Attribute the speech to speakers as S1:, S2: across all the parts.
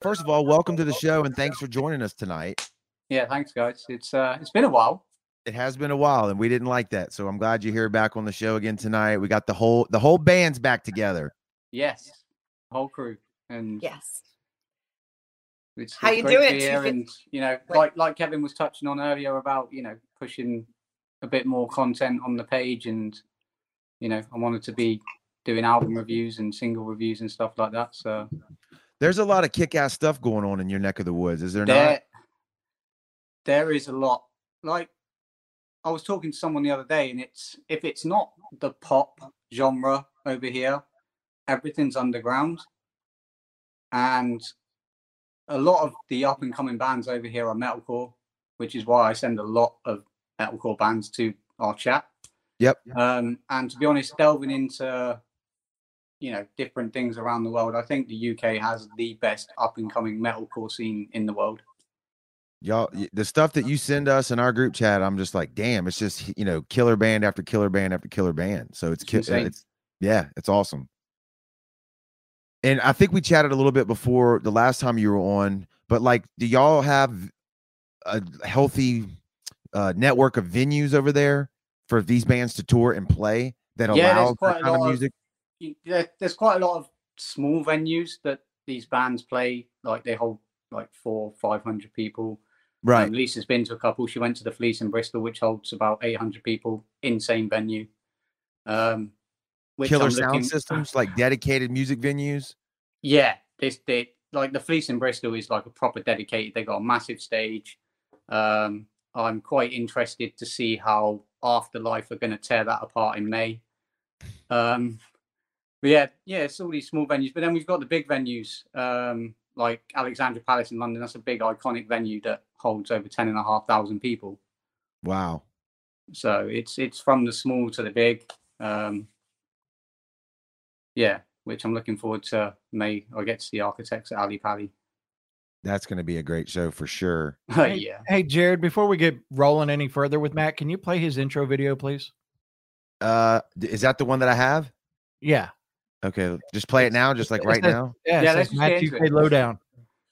S1: first of all, welcome to the show and thanks for joining us tonight.
S2: Yeah, thanks, guys. It's uh, it's been a while.
S1: It has been a while, and we didn't like that, so I'm glad you're here back on the show again tonight. We got the whole the whole band's back together.
S2: Yes, whole crew, and
S3: Yes.
S2: it's,
S3: How you doing? you
S2: here, and you know, like like Kevin was touching on earlier about you know pushing a bit more content on the page, and you know, I wanted to be doing album reviews and single reviews and stuff like that. So
S1: There's a lot of kick-ass stuff going on in your neck of the woods, is there
S2: there,
S1: not?
S2: there is a lot. Like I was talking to someone the other day, and it's if it's not the pop genre over here, everything's underground, and a lot of the up and coming bands over here are metalcore, which is why I send a lot of metalcore bands to our chat.
S1: Yep.
S2: Um, and to be honest, delving into you know different things around the world, I think the UK has the best up and coming metalcore scene in the world.
S1: Y'all, the stuff that you send us in our group chat, I'm just like, damn, it's just you know, killer band after killer band after killer band. So it's,
S2: It's
S1: uh, it's yeah, it's awesome. And I think we chatted a little bit before the last time you were on, but like, do y'all have a healthy uh, network of venues over there for these bands to tour and play that
S2: Yeah,
S1: allow that kind of- music?
S2: You- there, there's quite a lot of small venues that these bands play. Like they hold like four, five hundred people.
S1: Right.
S2: Um, Lisa's been to a couple. She went to the Fleece in Bristol, which holds about eight hundred people. Insane venue. Um,
S1: Killer
S2: I'm
S1: sound
S2: looking-
S1: systems, like dedicated music venues.
S2: Yeah, this they like the Fleece in Bristol is like a proper dedicated. They got a massive stage. Um, I'm quite interested to see how Afterlife are going to tear that apart in May. Um, but yeah, yeah, it's all these small venues. But then we've got the big venues, um, like Alexandra Palace in London. That's a big iconic venue that holds over ten and a half thousand people.
S1: Wow.
S2: So it's it's from the small to the big. Um, yeah, which I'm looking forward to May. I get to see Architects at Ally Pally.
S1: That's going to be a great show for sure.
S4: Hey,
S2: yeah.
S4: Hey, Jared, before we get rolling any further with Matt, can you play his intro video, please?
S1: Uh, is that the one that I have?
S4: Yeah.
S1: Okay, just play it now, just like right
S4: says-
S1: now.
S4: Yeah.
S2: Yeah,
S4: it
S2: let's
S4: says Matt UK. Lowdown.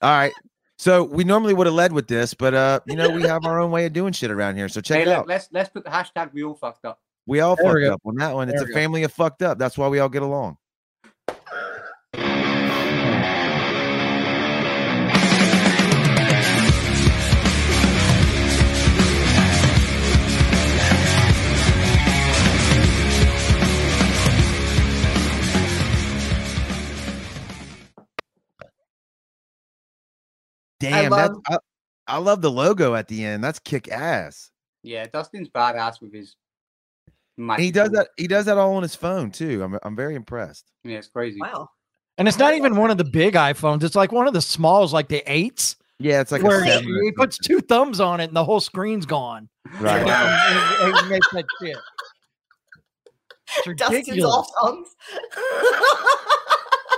S1: All right. So we normally would have led with this, but uh, you know, we have our own way of doing shit around here. So check
S2: Hey,
S1: it
S2: let,
S1: out.
S2: let's let's put the hashtag we all fucked up.
S1: We all
S4: There
S1: fucked
S4: go.
S1: up on that one. It's a
S4: we go.
S1: family of fucked up. That's why we all get along. Damn, that's I, I love the logo at the end. That's kick ass.
S2: Yeah, Dustin's badass with his.
S1: And he does
S2: magical-
S1: that. He does that all on his phone too. I'm I'm very impressed.
S2: Yeah, it's crazy.
S3: Wow.
S4: And it's not even one of the big iPhones. It's like one of the smalls, like the eights,
S1: Yeah, it's like
S4: where
S1: a
S4: he,
S1: seven. or
S4: he puts two thumbs on it and the whole screen's gone.
S1: Right.
S4: And he- he makes that shit. It's
S3: Dustin's all thumbs.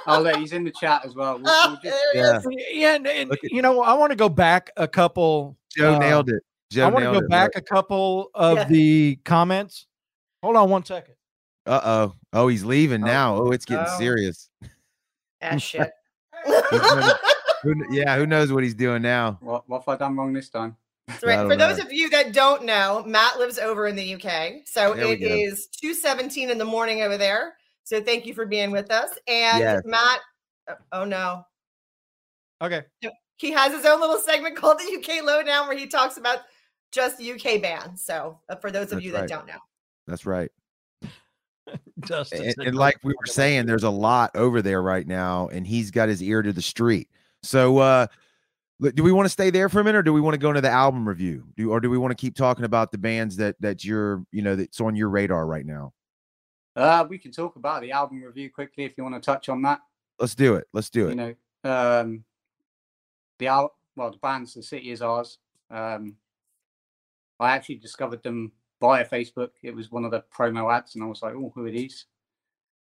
S2: Oh, look, he's in the chat as well. We'll, we'll just,
S1: Yeah.
S4: Yeah, and, and, you know, I want to go back a couple.
S1: Joe
S4: uh,
S1: nailed it. Joe
S4: I want to go
S1: it.
S4: back a couple of
S3: Yeah.
S4: the comments. Hold on one second.
S1: Uh oh. Oh, he's leaving
S2: Oh.
S1: now. Oh, it's getting
S3: Oh.
S1: serious.
S3: ah, shit.
S1: Who, yeah, who knows what he's doing now?
S2: what, what have I done wrong this time?
S3: That's right. For
S1: don't
S3: those of you that don't know, Matt lives over in the UK. So
S1: There we
S3: it
S1: go.
S3: is 2:17 in the morning over there. So thank you for being with us. And
S1: Yes.
S3: Matt, oh, oh no.
S4: Okay.
S3: He has his own little segment called the UK Lowdown where he talks about just UK bands. So uh, for those of
S1: That's
S3: you
S1: right.
S3: that don't know.
S1: That's right.
S4: Justin
S1: And, and like we were saying, there's a lot over there right now, and he's got his ear to the street. So, uh, do we want to stay there for a minute, or do we want to go into the album review? Do or do we want to keep talking about the bands that that you're, you know, that's on your radar right now?
S2: Uh, we can talk about the album review quickly if you want to touch on that.
S1: Let's do it. Let's do it.
S2: You know, um, the al- well, the band's "The City Is Ours." Um, I actually discovered them via Facebook. It was one of the promo ads, and I was like, "Oh, who are these?"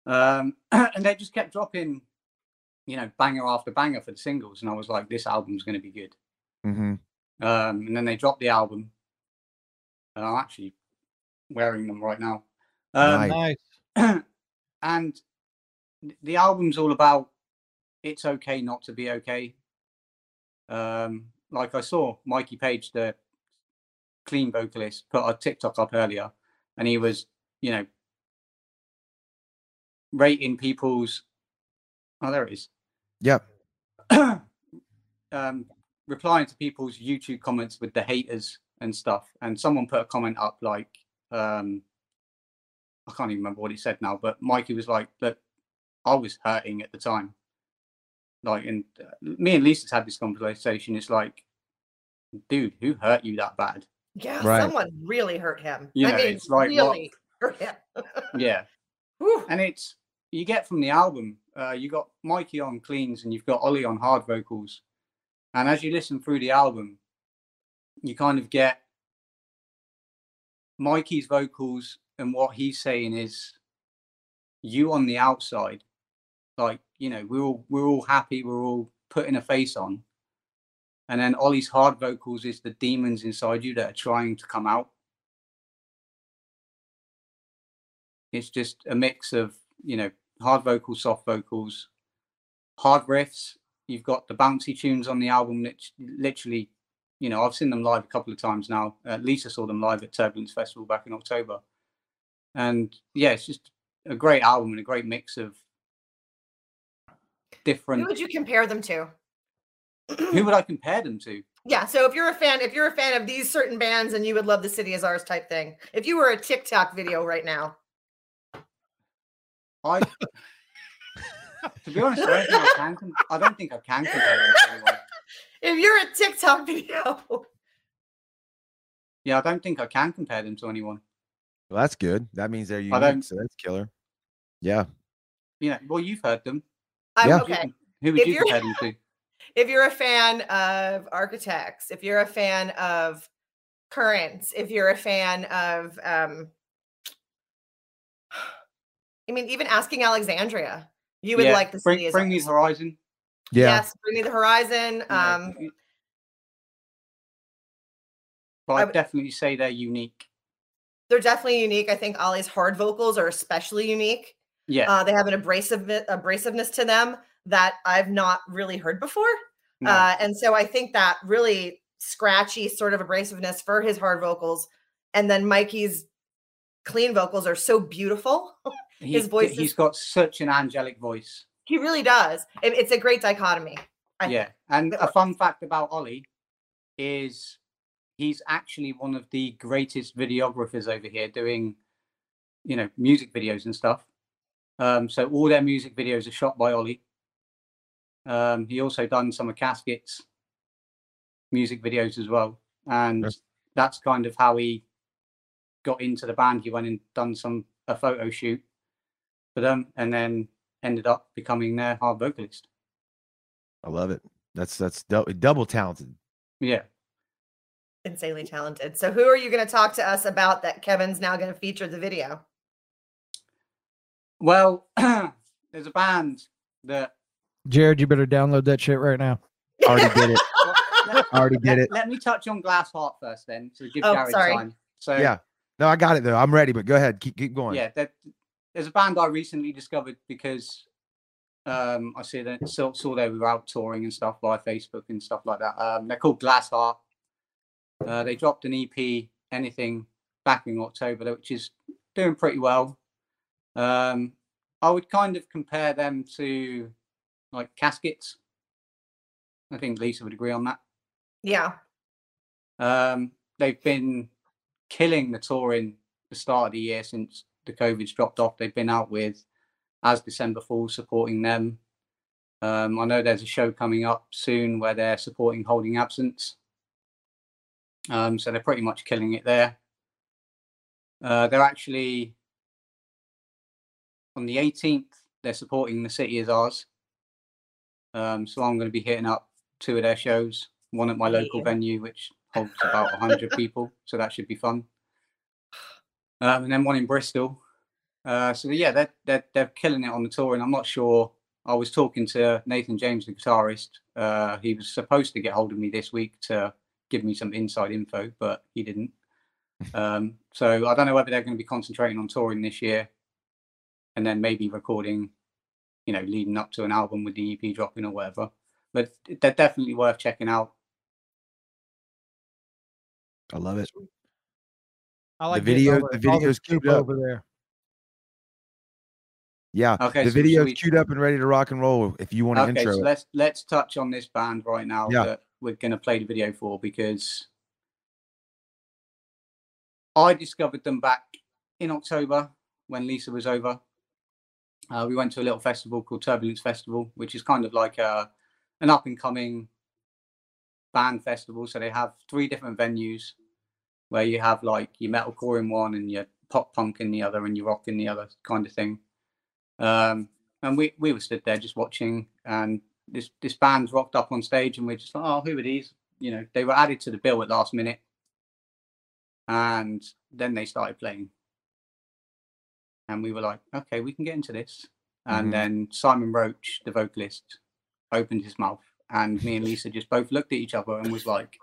S2: Um, and they just kept dropping, you know, banger after banger for the singles, and I was like, "This album's going to be good."
S1: hmm
S2: Um, and then they dropped the album, and I'm actually wearing them right now. Um,
S1: Nice.
S2: And the album's all about it's okay not to be okay. Um, like I saw Mikey Page, the clean vocalist, put a TikTok up earlier, and he was, you know, rating people's. Oh, there it is.
S1: Yep.
S2: um, replying to people's YouTube comments with the haters and stuff. And someone put a comment up like, um, I can't even remember what he said now, but Mikey was like, "Look, I was hurting at the time." Like, and uh, me and Lisa's had this conversation. It's like, dude, who hurt you that bad?
S3: Yeah,
S1: Right.
S3: someone really hurt him.
S2: You
S3: I
S2: know,
S3: mean,
S2: it's like, what-
S3: really hurt him.
S2: Yeah.
S3: Whew.
S2: and it's you get from the album uh, you got mikey on cleans and you've got ollie on hard vocals and as you listen through the album you kind of get mikey's vocals and what he's saying is you on the outside like you know we're all we're all happy we're all putting a face on. And then ollie's hard vocals is the demons inside you that are trying to come out. It's just a mix of you know hard vocals soft vocals hard riffs. You've got the bouncy tunes on the album that literally you know i've seen them live a couple of times now. Uh, lisa saw them live at turbulence festival back in october and yeah it's just a great album and a great mix of different.
S3: Who would you compare them to?
S2: who would i compare them to
S3: Yeah, so if you're a fan, if you're a fan of these certain bands and you would love the city is ours type thing, if you were a TikTok video right now,
S2: i to be honest i don't think i can i don't think i can compare them to anyone.
S3: if you're a TikTok video,
S2: yeah i don't think i can compare them to anyone
S1: Well, that's good. That means they're
S2: I
S1: unique.
S2: don't-
S1: So that's killer. Yeah.
S2: you know well you've heard them
S3: I'm
S1: Yeah.
S2: Who-
S3: okay.
S2: who would
S3: If
S2: you
S3: you're-
S2: to
S3: If you're a fan of Architects, if you're a fan of Currents, if you're a fan of, um, I mean, even asking Alexandria, you would
S2: Yeah,
S3: like the
S2: bring,
S3: city
S2: bring me the horizon
S1: Yeah.
S3: Yes, bring me the horizon.
S2: you
S3: Um,
S2: y- but
S3: I
S2: I'd
S3: would-
S2: definitely say they're unique
S3: they're definitely unique. I think Ollie's hard vocals are especially unique.
S2: yeah
S3: Uh, they have an abrasive abrasiveness to them that I've not really heard before.
S2: no,
S3: Uh, and so I think that really scratchy sort of abrasiveness for his hard vocals, and then Mikey's clean vocals are so beautiful.
S2: he,
S3: his voice
S2: he's
S3: is-
S2: got such an angelic voice
S3: he really does. It- it's a great dichotomy. I
S2: yeah
S3: think.
S2: and a fun fact about ollie is he's actually one of the greatest videographers over here doing you know music videos and stuff um so all their music videos are shot by ollie um he also done some of caskets music videos as well and
S1: Yes.
S2: that's kind of how he got into the band he went and done some a photo shoot for them and then ended up becoming their hard vocalist
S1: I love it. That's that's dou- double talented.
S2: yeah
S3: Insanely talented. So, who are you going to talk to us about that Kevin's now going to feature the video?
S2: Well, there's a band that
S4: Jared, you better download that shit right now.
S1: Already did it.
S2: let,
S1: Already did
S2: let-
S1: it.
S2: let me touch on Glass Heart first, then, to give
S3: Oh,
S2: Jared
S3: sorry.
S2: time. So
S1: Yeah. No, I got it though. I'm ready, but go ahead. Keep keep going.
S2: yeah, there, there's a band I recently discovered because um, I see that saw, saw they were out touring and stuff via Facebook and stuff like that. Um, they're called Glass Heart. Uh, they dropped an EP, Anything, back in October, which is doing pretty well. Um, I would kind of compare them to like Caskets. I think Lisa would agree on that.
S3: Yeah.
S2: Um, they've been killing the touring the start of the year since the COVID's dropped off. They've been out with As December Falls supporting them. Um, I know there's a show coming up soon where they're supporting Holding Absence. Um, so they're pretty much killing it there. Uh, they're actually on the 18th. They're supporting the city is ours. Um, so I'm going to be hitting up two of their shows. One at my local
S3: Yeah.
S2: venue, which holds about 100 people, so that should be fun. Um, and then one in Bristol. Uh, so yeah, they're, they're they're killing it on the tour, and I'm not sure. I was talking to Nathan James, the guitarist. Uh, he was supposed to get hold of me this week to give me some inside info, but he didn't. Um, so I don't know whether they're going to be concentrating on touring this year, and then maybe recording, you know, leading up to an album with the EP dropping or whatever. but they're definitely worth checking out.
S1: I love it.
S4: I like
S1: The video-
S4: all
S1: the
S4: all
S1: video's queued up.
S4: over there.
S1: Yeah.
S2: Okay,
S1: the
S2: so should
S1: video's
S2: we-
S1: queued up and ready to rock and roll if you want to
S2: Okay,
S1: intro
S2: so
S1: it.
S2: let's let's touch on this band right now
S1: Yeah.
S2: that we're going to play the video for because I discovered them back in October when Lisa was over. Uh, we went to a little festival called Turbulence Festival, which is kind of like a an up and coming band festival. So they have three different venues where you have like your metalcore in one and your pop punk in the other and your rock in the other kind of thing. Um, and we we were stood there just watching, and this this band rocked up on stage, and we're just like, oh, who are these? You know, they were added to the bill at last minute, and then they started playing, and we were like, okay, we can get into this. And
S1: Mhm.
S2: then Simon Roach, the vocalist, opened his mouth, and me and Lisa just both looked at each other and was like,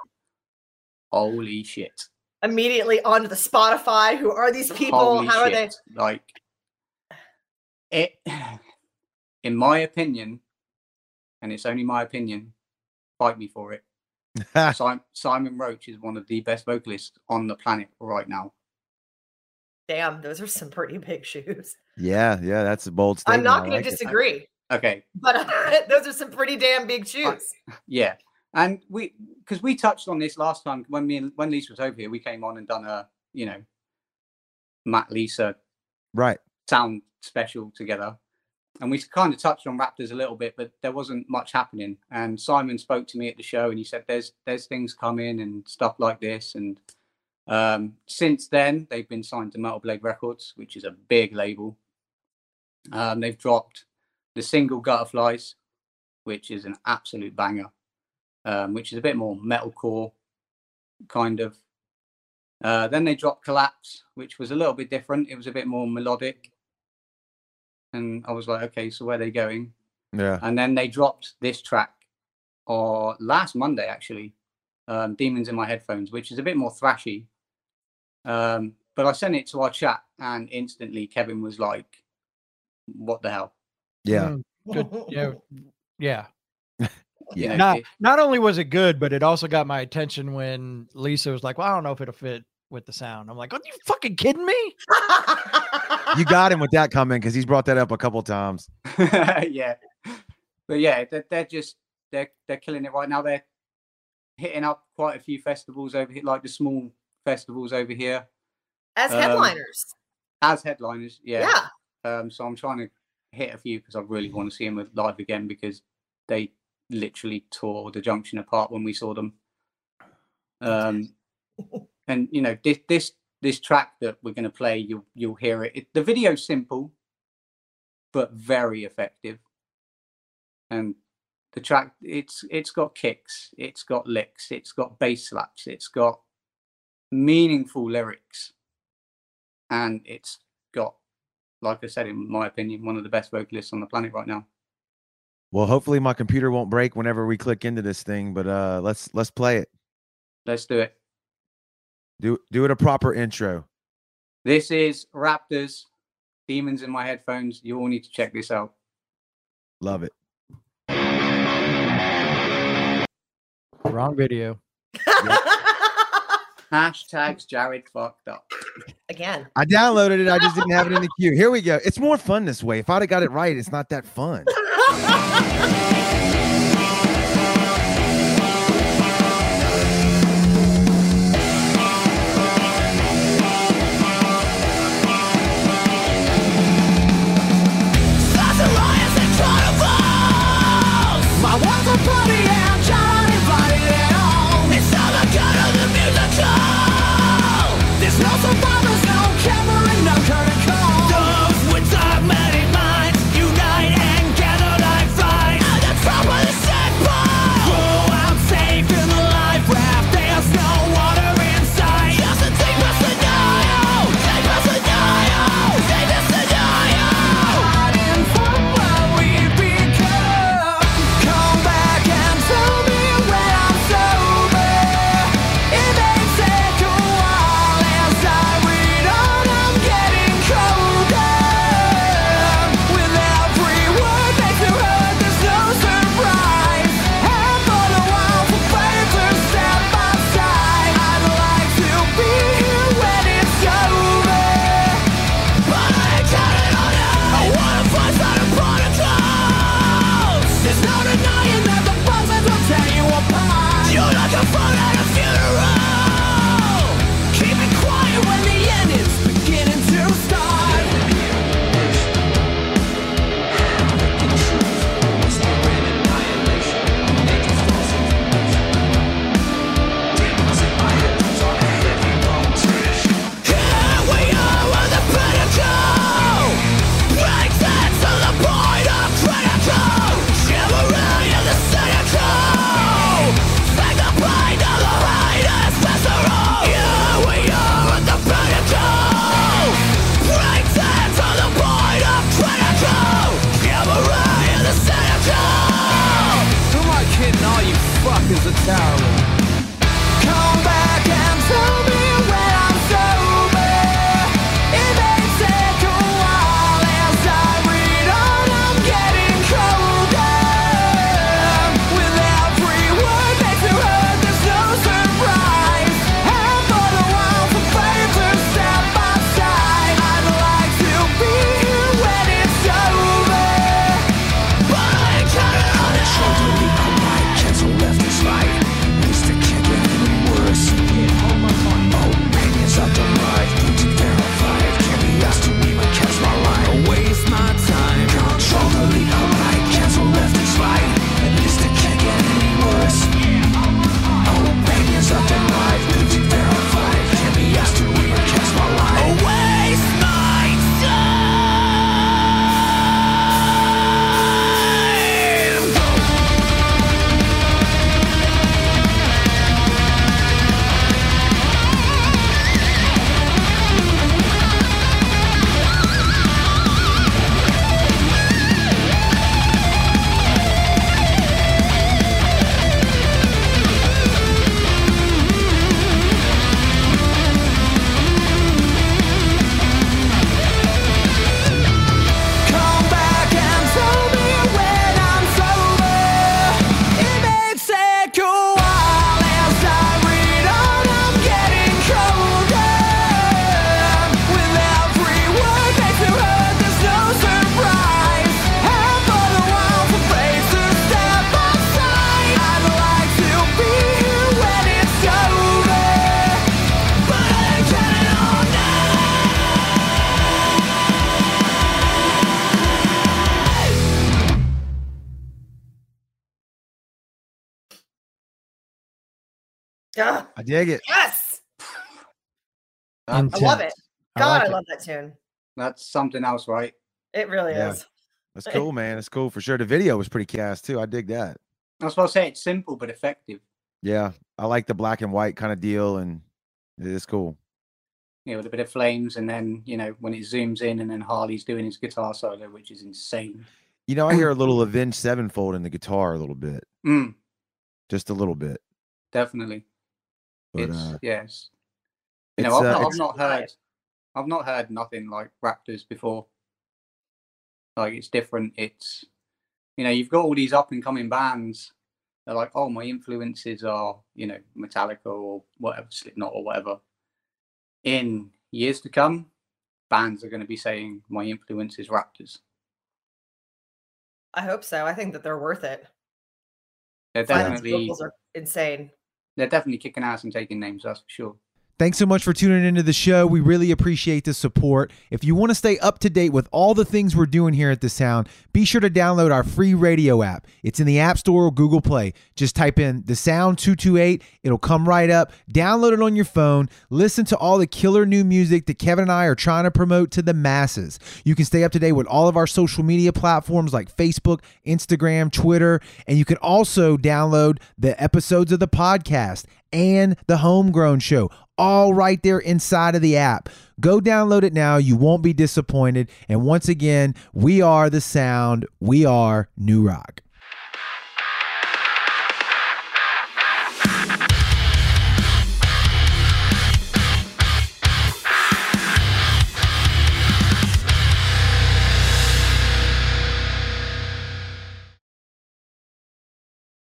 S2: holy shit.
S3: Immediately onto the Spotify. Who are these people?
S2: Holy
S3: How are they?
S2: Like it in my opinion, and it's only my opinion, fight me for it. Simon, Simon Roach is one of the best vocalists on the planet right now.
S3: Damn, those are some pretty big shoes.
S1: yeah, yeah, that's a bold
S3: I'm not going
S1: like
S3: to
S1: it.
S3: disagree,
S2: Okay,
S3: but those are some pretty damn big shoes.
S2: yeah, and we because we touched on this last time when me and when Lisa was over here, we came on and done a you know Matt Lisa
S1: Right.
S2: sound special together. And we kind of touched on Raptors a little bit, but there wasn't much happening. And Simon spoke to me at the show and he said there's there's things coming and stuff like this. And um, since then they've been signed to Metal Blade Records, which is a big label. Um, they've dropped the single Gutterflies, which is an absolute banger, um, which is a bit more metalcore kind of. Uh, then they dropped Collapse, which was a little bit different. It was a bit more melodic. And I was like, okay, so where are they going?
S1: Yeah.
S2: And then they dropped this track or last Monday actually, um, Demons in My Headphones, which is a bit more thrashy. Um, but I sent it to our chat and instantly Kevin was like, What the hell?
S1: Yeah.
S4: Mm, good. Yeah. Yeah.
S1: Yeah.
S4: Not, not only was it good, but it also got my attention when Lisa was like, "Well, I don't know if it'll fit with the sound." I'm like, "Are you fucking kidding me?"
S1: You got him with that comment because he's brought that up a couple times.
S2: yeah. But yeah, they're, they're just they're they're killing it right now. They're hitting up quite a few festivals over here, like the small festivals over here
S3: As
S2: Um,
S3: headliners.
S2: as headliners.
S3: yeah.
S2: Yeah. Um, so I'm trying to hit a few because I really want to see them live again because they literally tore the junction apart when we saw them. Um, and you know this this this track that we're going to play, you'll you'll hear it. it. The video's simple, but very effective. And the track, it's it's got kicks, it's got licks, it's got bass slaps, it's got meaningful lyrics, and it's got like I said, in my opinion, one of the best vocalists on the planet right now.
S1: Well, hopefully my computer won't break whenever we click into this thing, but uh let's let's play it.
S2: Let's do it.
S1: Do do it a proper intro.
S2: This is Raptors, Demons in My Headphones. You all need to check this out.
S1: Love it.
S4: Wrong video.
S2: Hashtags Jared fucked up.
S3: Again.
S1: I downloaded it. I just didn't have it in the queue. Here we go. It's more fun this way. If I'd have got it right, it's not that fun.
S3: Yeah.
S5: I dig it.
S3: Yes. I love it.
S6: Intense. I
S3: God,
S6: like
S3: I
S6: it.
S3: love that tune.
S2: That's something else, right?
S3: It really
S5: Yeah.
S3: is.
S5: That's cool, man. It's cool for sure. The video was pretty cast too. I dig that.
S2: That's what I say. It's simple but effective.
S5: Yeah, I like the black and white kind of deal, and it's cool.
S2: Yeah, with a bit of flames, and then you know when it zooms in, and then Harley's doing his guitar solo, which is insane.
S5: You know, I hear a little Avenged Sevenfold in the guitar a little bit,
S2: Mm,
S5: just a little bit.
S2: definitely.
S5: But
S2: it's
S5: uh,
S2: yes. You
S5: it's,
S2: know, I've,
S5: uh,
S2: not, I've not heard, I've not heard nothing like Raptors before. Like it's different. It's, you know, you've got all these up and coming bands. They're like, oh, my influences are, you know, Metallica or whatever, Slipknot or whatever. In years to come, bands are going to be saying my influence is Raptors.
S3: I hope so. I think that they're worth it.
S2: They're definitely,
S3: vocals are insane.
S2: They're definitely kicking ass and taking names. That's for sure.
S1: Thanks so much for tuning into the show. We really appreciate the support. If you want to stay up to date with all the things we're doing here at The Sound, be sure to download our free radio app. It's in the App Store or Google Play. Just type in The Sound 228, it'll come right up. Download it on your phone. Listen to all the killer new music that Kevin and I are trying to promote to the masses. You can stay up to date with all of our social media platforms like Facebook, Instagram, Twitter, and you can also download the episodes of the podcast and the Homegrown Show all right there inside of the app. Go download it now. You won't be disappointed. And once again, we are the sound. We are New Rock.